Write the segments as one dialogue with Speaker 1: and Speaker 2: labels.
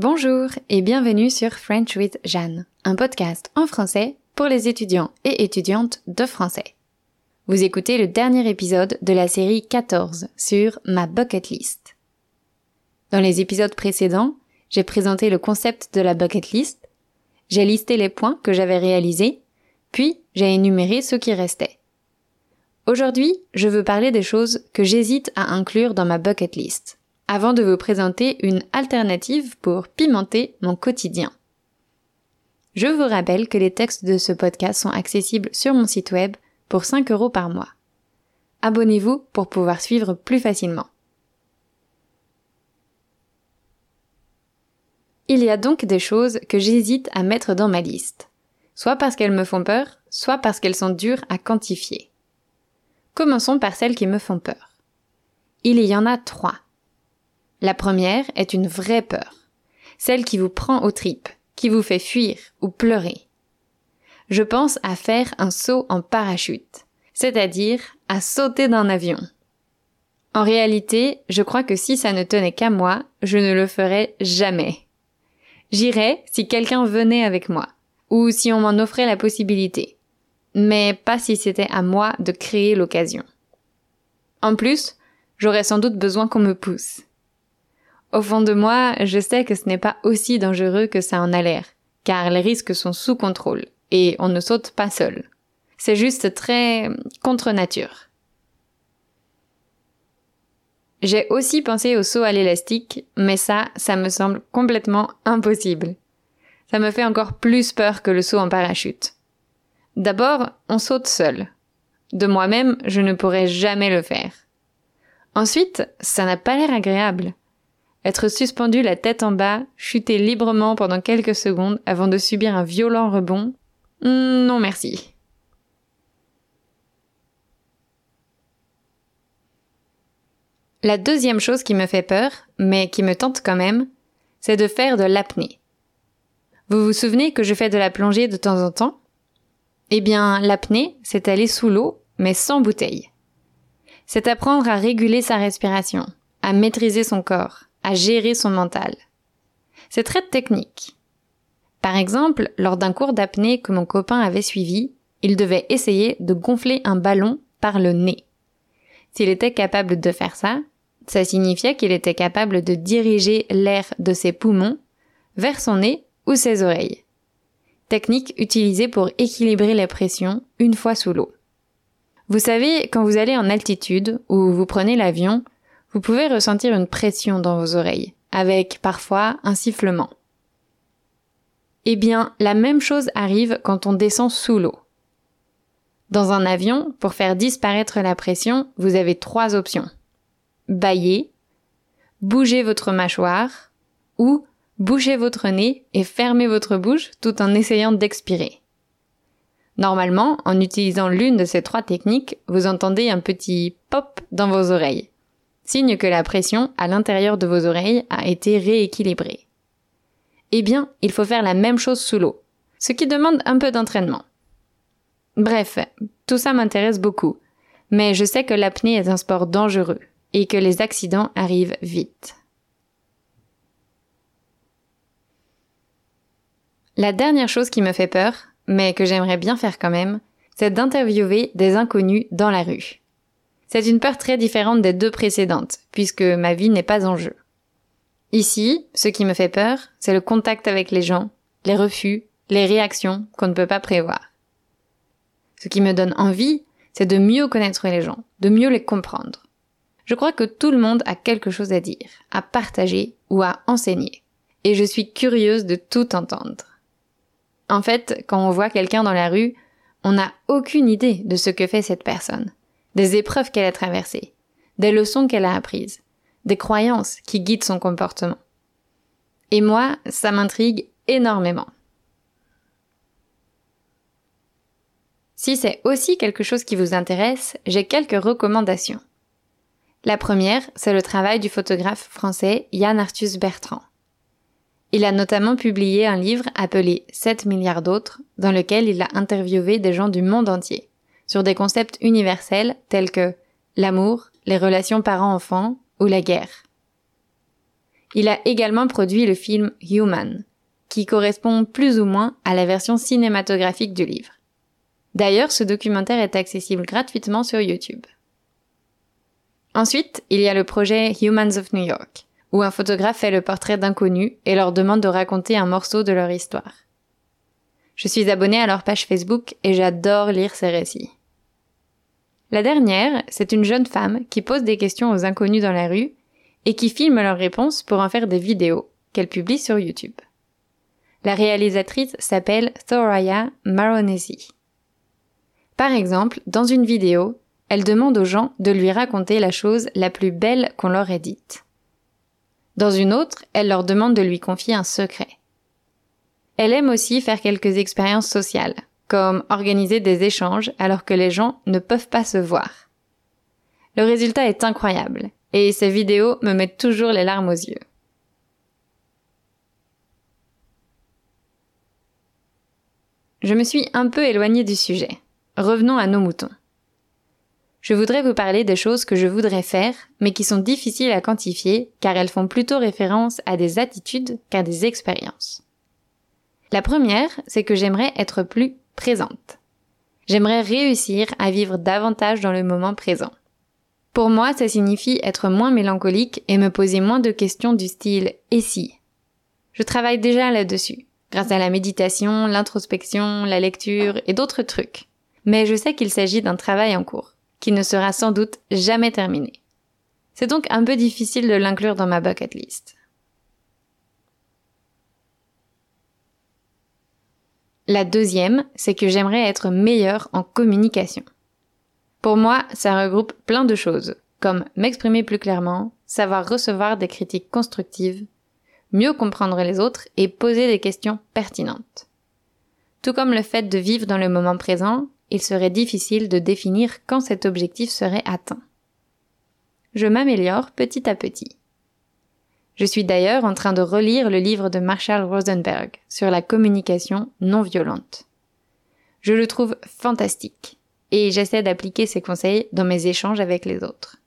Speaker 1: Bonjour et bienvenue sur French with Jeanne, un podcast en français pour les étudiants et étudiantes de français. Vous écoutez le dernier épisode de la série 14 sur ma bucket list. Dans les épisodes précédents, j'ai présenté le concept de la bucket list, j'ai listé les points que j'avais réalisés, puis j'ai énuméré ceux qui restaient. Aujourd'hui, je veux parler des choses que j'hésite à inclure dans ma bucket list avant de vous présenter une alternative pour pimenter mon quotidien. Je vous rappelle que les textes de ce podcast sont accessibles sur mon site web pour 5 euros par mois. Abonnez-vous pour pouvoir suivre plus facilement. Il y a donc des choses que j'hésite à mettre dans ma liste, soit parce qu'elles me font peur, soit parce qu'elles sont dures à quantifier. Commençons par celles qui me font peur. Il y en a trois. La première est une vraie peur, celle qui vous prend aux tripes, qui vous fait fuir ou pleurer. Je pense à faire un saut en parachute, c'est-à-dire à sauter d'un avion. En réalité, je crois que si ça ne tenait qu'à moi, je ne le ferais jamais. J'irais si quelqu'un venait avec moi, ou si on m'en offrait la possibilité, mais pas si c'était à moi de créer l'occasion. En plus, j'aurais sans doute besoin qu'on me pousse. Au fond de moi, je sais que ce n'est pas aussi dangereux que ça en a l'air, car les risques sont sous contrôle, et on ne saute pas seul. C'est juste très contre nature. J'ai aussi pensé au saut à l'élastique, mais ça, ça me semble complètement impossible. Ça me fait encore plus peur que le saut en parachute. D'abord, on saute seul. De moi-même, je ne pourrais jamais le faire. Ensuite, ça n'a pas l'air agréable. Être suspendu la tête en bas, chuter librement pendant quelques secondes avant de subir un violent rebond, hmm, non merci. La deuxième chose qui me fait peur, mais qui me tente quand même, c'est de faire de l'apnée. Vous vous souvenez que je fais de la plongée de temps en temps? Eh bien, l'apnée, c'est aller sous l'eau, mais sans bouteille. C'est apprendre à réguler sa respiration, à maîtriser son corps, à gérer son mental. C'est très technique. Par exemple, lors d'un cours d'apnée que mon copain avait suivi, il devait essayer de gonfler un ballon par le nez. S'il était capable de faire ça, ça signifiait qu'il était capable de diriger l'air de ses poumons vers son nez ou ses oreilles. Technique utilisée pour équilibrer les pressions une fois sous l'eau. Vous savez, quand vous allez en altitude ou vous prenez l'avion, vous pouvez ressentir une pression dans vos oreilles, avec parfois un sifflement. Eh bien, la même chose arrive quand on descend sous l'eau. Dans un avion, pour faire disparaître la pression, vous avez trois options. Bailler, bouger votre mâchoire ou boucher votre nez et fermer votre bouche tout en essayant d'expirer. Normalement, en utilisant l'une de ces trois techniques, vous entendez un petit pop dans vos oreilles signe que la pression à l'intérieur de vos oreilles a été rééquilibrée. Eh bien, il faut faire la même chose sous l'eau, ce qui demande un peu d'entraînement. Bref, tout ça m'intéresse beaucoup, mais je sais que l'apnée est un sport dangereux et que les accidents arrivent vite. La dernière chose qui me fait peur, mais que j'aimerais bien faire quand même, c'est d'interviewer des inconnus dans la rue. C'est une peur très différente des deux précédentes, puisque ma vie n'est pas en jeu. Ici, ce qui me fait peur, c'est le contact avec les gens, les refus, les réactions qu'on ne peut pas prévoir. Ce qui me donne envie, c'est de mieux connaître les gens, de mieux les comprendre. Je crois que tout le monde a quelque chose à dire, à partager ou à enseigner. Et je suis curieuse de tout entendre. En fait, quand on voit quelqu'un dans la rue, on n'a aucune idée de ce que fait cette personne des épreuves qu'elle a traversées, des leçons qu'elle a apprises, des croyances qui guident son comportement. Et moi, ça m'intrigue énormément. Si c'est aussi quelque chose qui vous intéresse, j'ai quelques recommandations. La première, c'est le travail du photographe français Yann Arthus Bertrand. Il a notamment publié un livre appelé 7 milliards d'autres, dans lequel il a interviewé des gens du monde entier sur des concepts universels tels que l'amour, les relations parents-enfants ou la guerre. Il a également produit le film Human, qui correspond plus ou moins à la version cinématographique du livre. D'ailleurs, ce documentaire est accessible gratuitement sur YouTube. Ensuite, il y a le projet Humans of New York, où un photographe fait le portrait d'inconnus et leur demande de raconter un morceau de leur histoire. Je suis abonnée à leur page Facebook et j'adore lire ces récits. La dernière, c'est une jeune femme qui pose des questions aux inconnus dans la rue et qui filme leurs réponses pour en faire des vidéos qu'elle publie sur YouTube. La réalisatrice s'appelle Thoraya Maronesi. Par exemple, dans une vidéo, elle demande aux gens de lui raconter la chose la plus belle qu'on leur ait dite. Dans une autre, elle leur demande de lui confier un secret. Elle aime aussi faire quelques expériences sociales, comme organiser des échanges alors que les gens ne peuvent pas se voir. Le résultat est incroyable, et ces vidéos me mettent toujours les larmes aux yeux. Je me suis un peu éloignée du sujet. Revenons à nos moutons. Je voudrais vous parler des choses que je voudrais faire, mais qui sont difficiles à quantifier car elles font plutôt référence à des attitudes qu'à des expériences. La première, c'est que j'aimerais être plus présente. J'aimerais réussir à vivre davantage dans le moment présent. Pour moi, ça signifie être moins mélancolique et me poser moins de questions du style et si? Je travaille déjà là-dessus, grâce à la méditation, l'introspection, la lecture et d'autres trucs. Mais je sais qu'il s'agit d'un travail en cours qui ne sera sans doute jamais terminé. C'est donc un peu difficile de l'inclure dans ma bucket list. La deuxième, c'est que j'aimerais être meilleure en communication. Pour moi, ça regroupe plein de choses, comme m'exprimer plus clairement, savoir recevoir des critiques constructives, mieux comprendre les autres et poser des questions pertinentes. Tout comme le fait de vivre dans le moment présent il serait difficile de définir quand cet objectif serait atteint. Je m'améliore petit à petit. Je suis d'ailleurs en train de relire le livre de Marshall Rosenberg sur la communication non violente. Je le trouve fantastique et j'essaie d'appliquer ses conseils dans mes échanges avec les autres.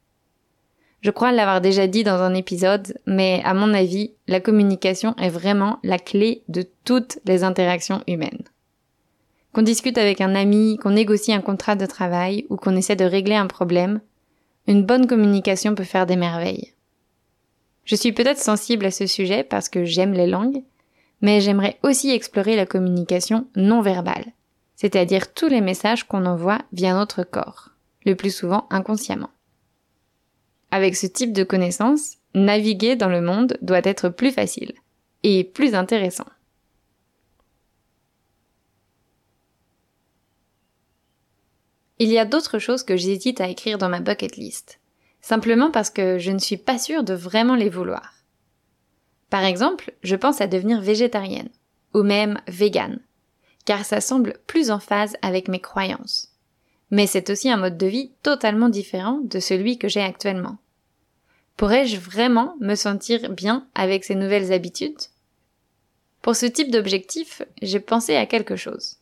Speaker 1: Je crois l'avoir déjà dit dans un épisode, mais à mon avis, la communication est vraiment la clé de toutes les interactions humaines. Qu'on discute avec un ami, qu'on négocie un contrat de travail ou qu'on essaie de régler un problème, une bonne communication peut faire des merveilles. Je suis peut-être sensible à ce sujet parce que j'aime les langues, mais j'aimerais aussi explorer la communication non verbale, c'est-à-dire tous les messages qu'on envoie via notre corps, le plus souvent inconsciemment. Avec ce type de connaissances, naviguer dans le monde doit être plus facile et plus intéressant. Il y a d'autres choses que j'hésite à écrire dans ma bucket list, simplement parce que je ne suis pas sûre de vraiment les vouloir. Par exemple, je pense à devenir végétarienne, ou même végane, car ça semble plus en phase avec mes croyances. Mais c'est aussi un mode de vie totalement différent de celui que j'ai actuellement. Pourrais-je vraiment me sentir bien avec ces nouvelles habitudes? Pour ce type d'objectif, j'ai pensé à quelque chose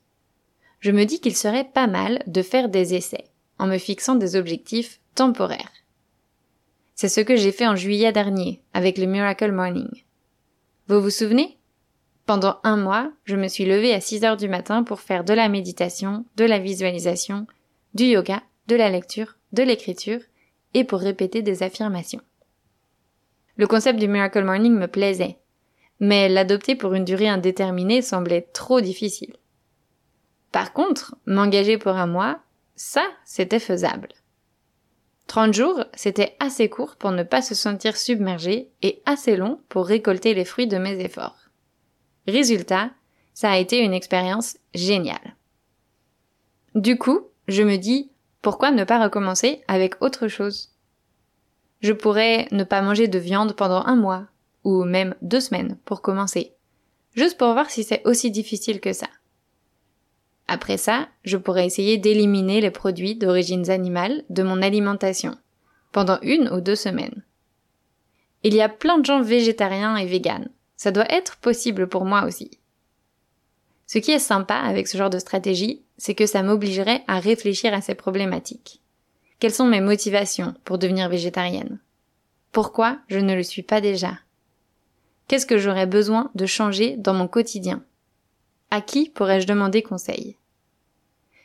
Speaker 1: je me dis qu'il serait pas mal de faire des essais, en me fixant des objectifs temporaires. C'est ce que j'ai fait en juillet dernier, avec le Miracle Morning. Vous vous souvenez? Pendant un mois, je me suis levée à 6 heures du matin pour faire de la méditation, de la visualisation, du yoga, de la lecture, de l'écriture, et pour répéter des affirmations. Le concept du Miracle Morning me plaisait, mais l'adopter pour une durée indéterminée semblait trop difficile. Par contre, m'engager pour un mois, ça, c'était faisable. 30 jours, c'était assez court pour ne pas se sentir submergé et assez long pour récolter les fruits de mes efforts. Résultat, ça a été une expérience géniale. Du coup, je me dis, pourquoi ne pas recommencer avec autre chose? Je pourrais ne pas manger de viande pendant un mois, ou même deux semaines pour commencer, juste pour voir si c'est aussi difficile que ça. Après ça, je pourrais essayer d'éliminer les produits d'origine animale de mon alimentation, pendant une ou deux semaines. Il y a plein de gens végétariens et véganes. Ça doit être possible pour moi aussi. Ce qui est sympa avec ce genre de stratégie, c'est que ça m'obligerait à réfléchir à ces problématiques. Quelles sont mes motivations pour devenir végétarienne? Pourquoi je ne le suis pas déjà? Qu'est-ce que j'aurais besoin de changer dans mon quotidien? À qui pourrais-je demander conseil?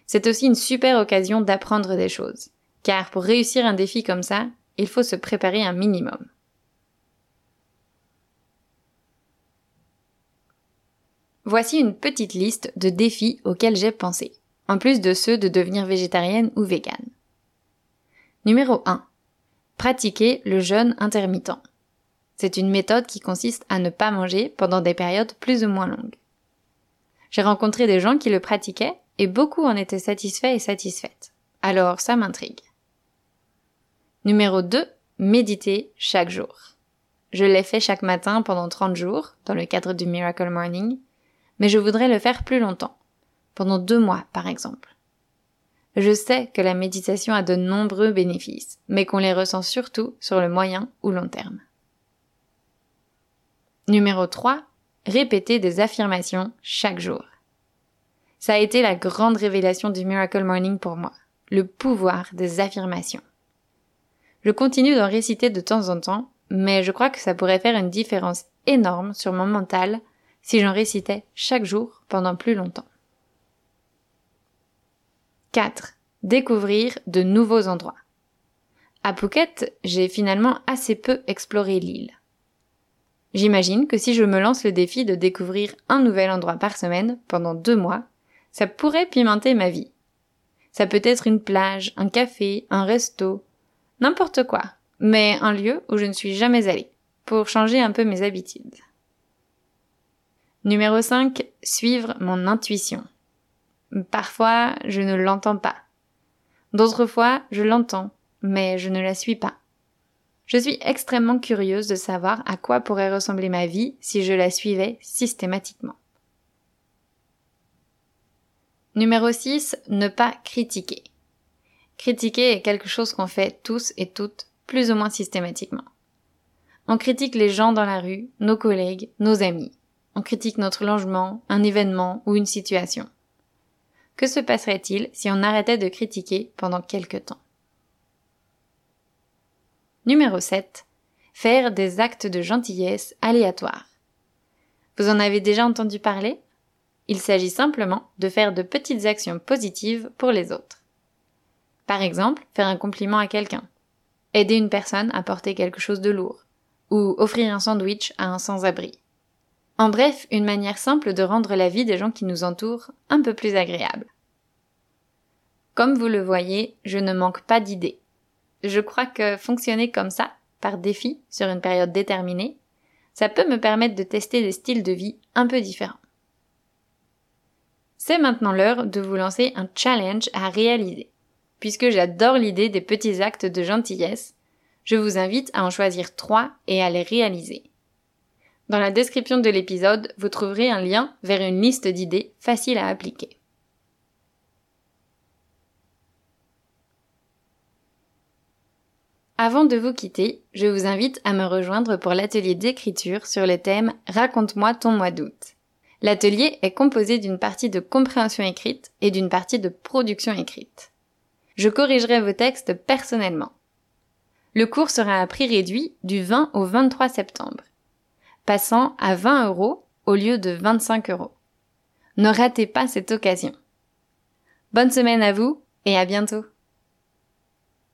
Speaker 1: C'est aussi une super occasion d'apprendre des choses, car pour réussir un défi comme ça, il faut se préparer un minimum. Voici une petite liste de défis auxquels j'ai pensé, en plus de ceux de devenir végétarienne ou végane. Numéro 1. Pratiquer le jeûne intermittent. C'est une méthode qui consiste à ne pas manger pendant des périodes plus ou moins longues. J'ai rencontré des gens qui le pratiquaient et beaucoup en étaient satisfaits et satisfaites. Alors ça m'intrigue. Numéro 2. Méditer chaque jour. Je l'ai fait chaque matin pendant 30 jours, dans le cadre du Miracle Morning, mais je voudrais le faire plus longtemps, pendant deux mois par exemple. Je sais que la méditation a de nombreux bénéfices, mais qu'on les ressent surtout sur le moyen ou long terme. Numéro 3. Répéter des affirmations chaque jour. Ça a été la grande révélation du Miracle Morning pour moi, le pouvoir des affirmations. Je continue d'en réciter de temps en temps, mais je crois que ça pourrait faire une différence énorme sur mon mental si j'en récitais chaque jour pendant plus longtemps. 4. Découvrir de nouveaux endroits. À Phuket, j'ai finalement assez peu exploré l'île. J'imagine que si je me lance le défi de découvrir un nouvel endroit par semaine pendant deux mois, ça pourrait pimenter ma vie. Ça peut être une plage, un café, un resto, n'importe quoi, mais un lieu où je ne suis jamais allée, pour changer un peu mes habitudes. Numéro 5. Suivre mon intuition. Parfois, je ne l'entends pas. D'autres fois, je l'entends, mais je ne la suis pas. Je suis extrêmement curieuse de savoir à quoi pourrait ressembler ma vie si je la suivais systématiquement. Numéro 6. Ne pas critiquer. Critiquer est quelque chose qu'on fait tous et toutes plus ou moins systématiquement. On critique les gens dans la rue, nos collègues, nos amis. On critique notre logement, un événement ou une situation. Que se passerait-il si on arrêtait de critiquer pendant quelque temps? Numéro 7. Faire des actes de gentillesse aléatoires. Vous en avez déjà entendu parler? Il s'agit simplement de faire de petites actions positives pour les autres. Par exemple, faire un compliment à quelqu'un, aider une personne à porter quelque chose de lourd, ou offrir un sandwich à un sans-abri. En bref, une manière simple de rendre la vie des gens qui nous entourent un peu plus agréable. Comme vous le voyez, je ne manque pas d'idées je crois que fonctionner comme ça, par défi, sur une période déterminée, ça peut me permettre de tester des styles de vie un peu différents. C'est maintenant l'heure de vous lancer un challenge à réaliser. Puisque j'adore l'idée des petits actes de gentillesse, je vous invite à en choisir trois et à les réaliser. Dans la description de l'épisode, vous trouverez un lien vers une liste d'idées faciles à appliquer. Avant de vous quitter, je vous invite à me rejoindre pour l'atelier d'écriture sur le thème Raconte-moi ton mois d'août. L'atelier est composé d'une partie de compréhension écrite et d'une partie de production écrite. Je corrigerai vos textes personnellement. Le cours sera à prix réduit du 20 au 23 septembre, passant à 20 euros au lieu de 25 euros. Ne ratez pas cette occasion. Bonne semaine à vous et à bientôt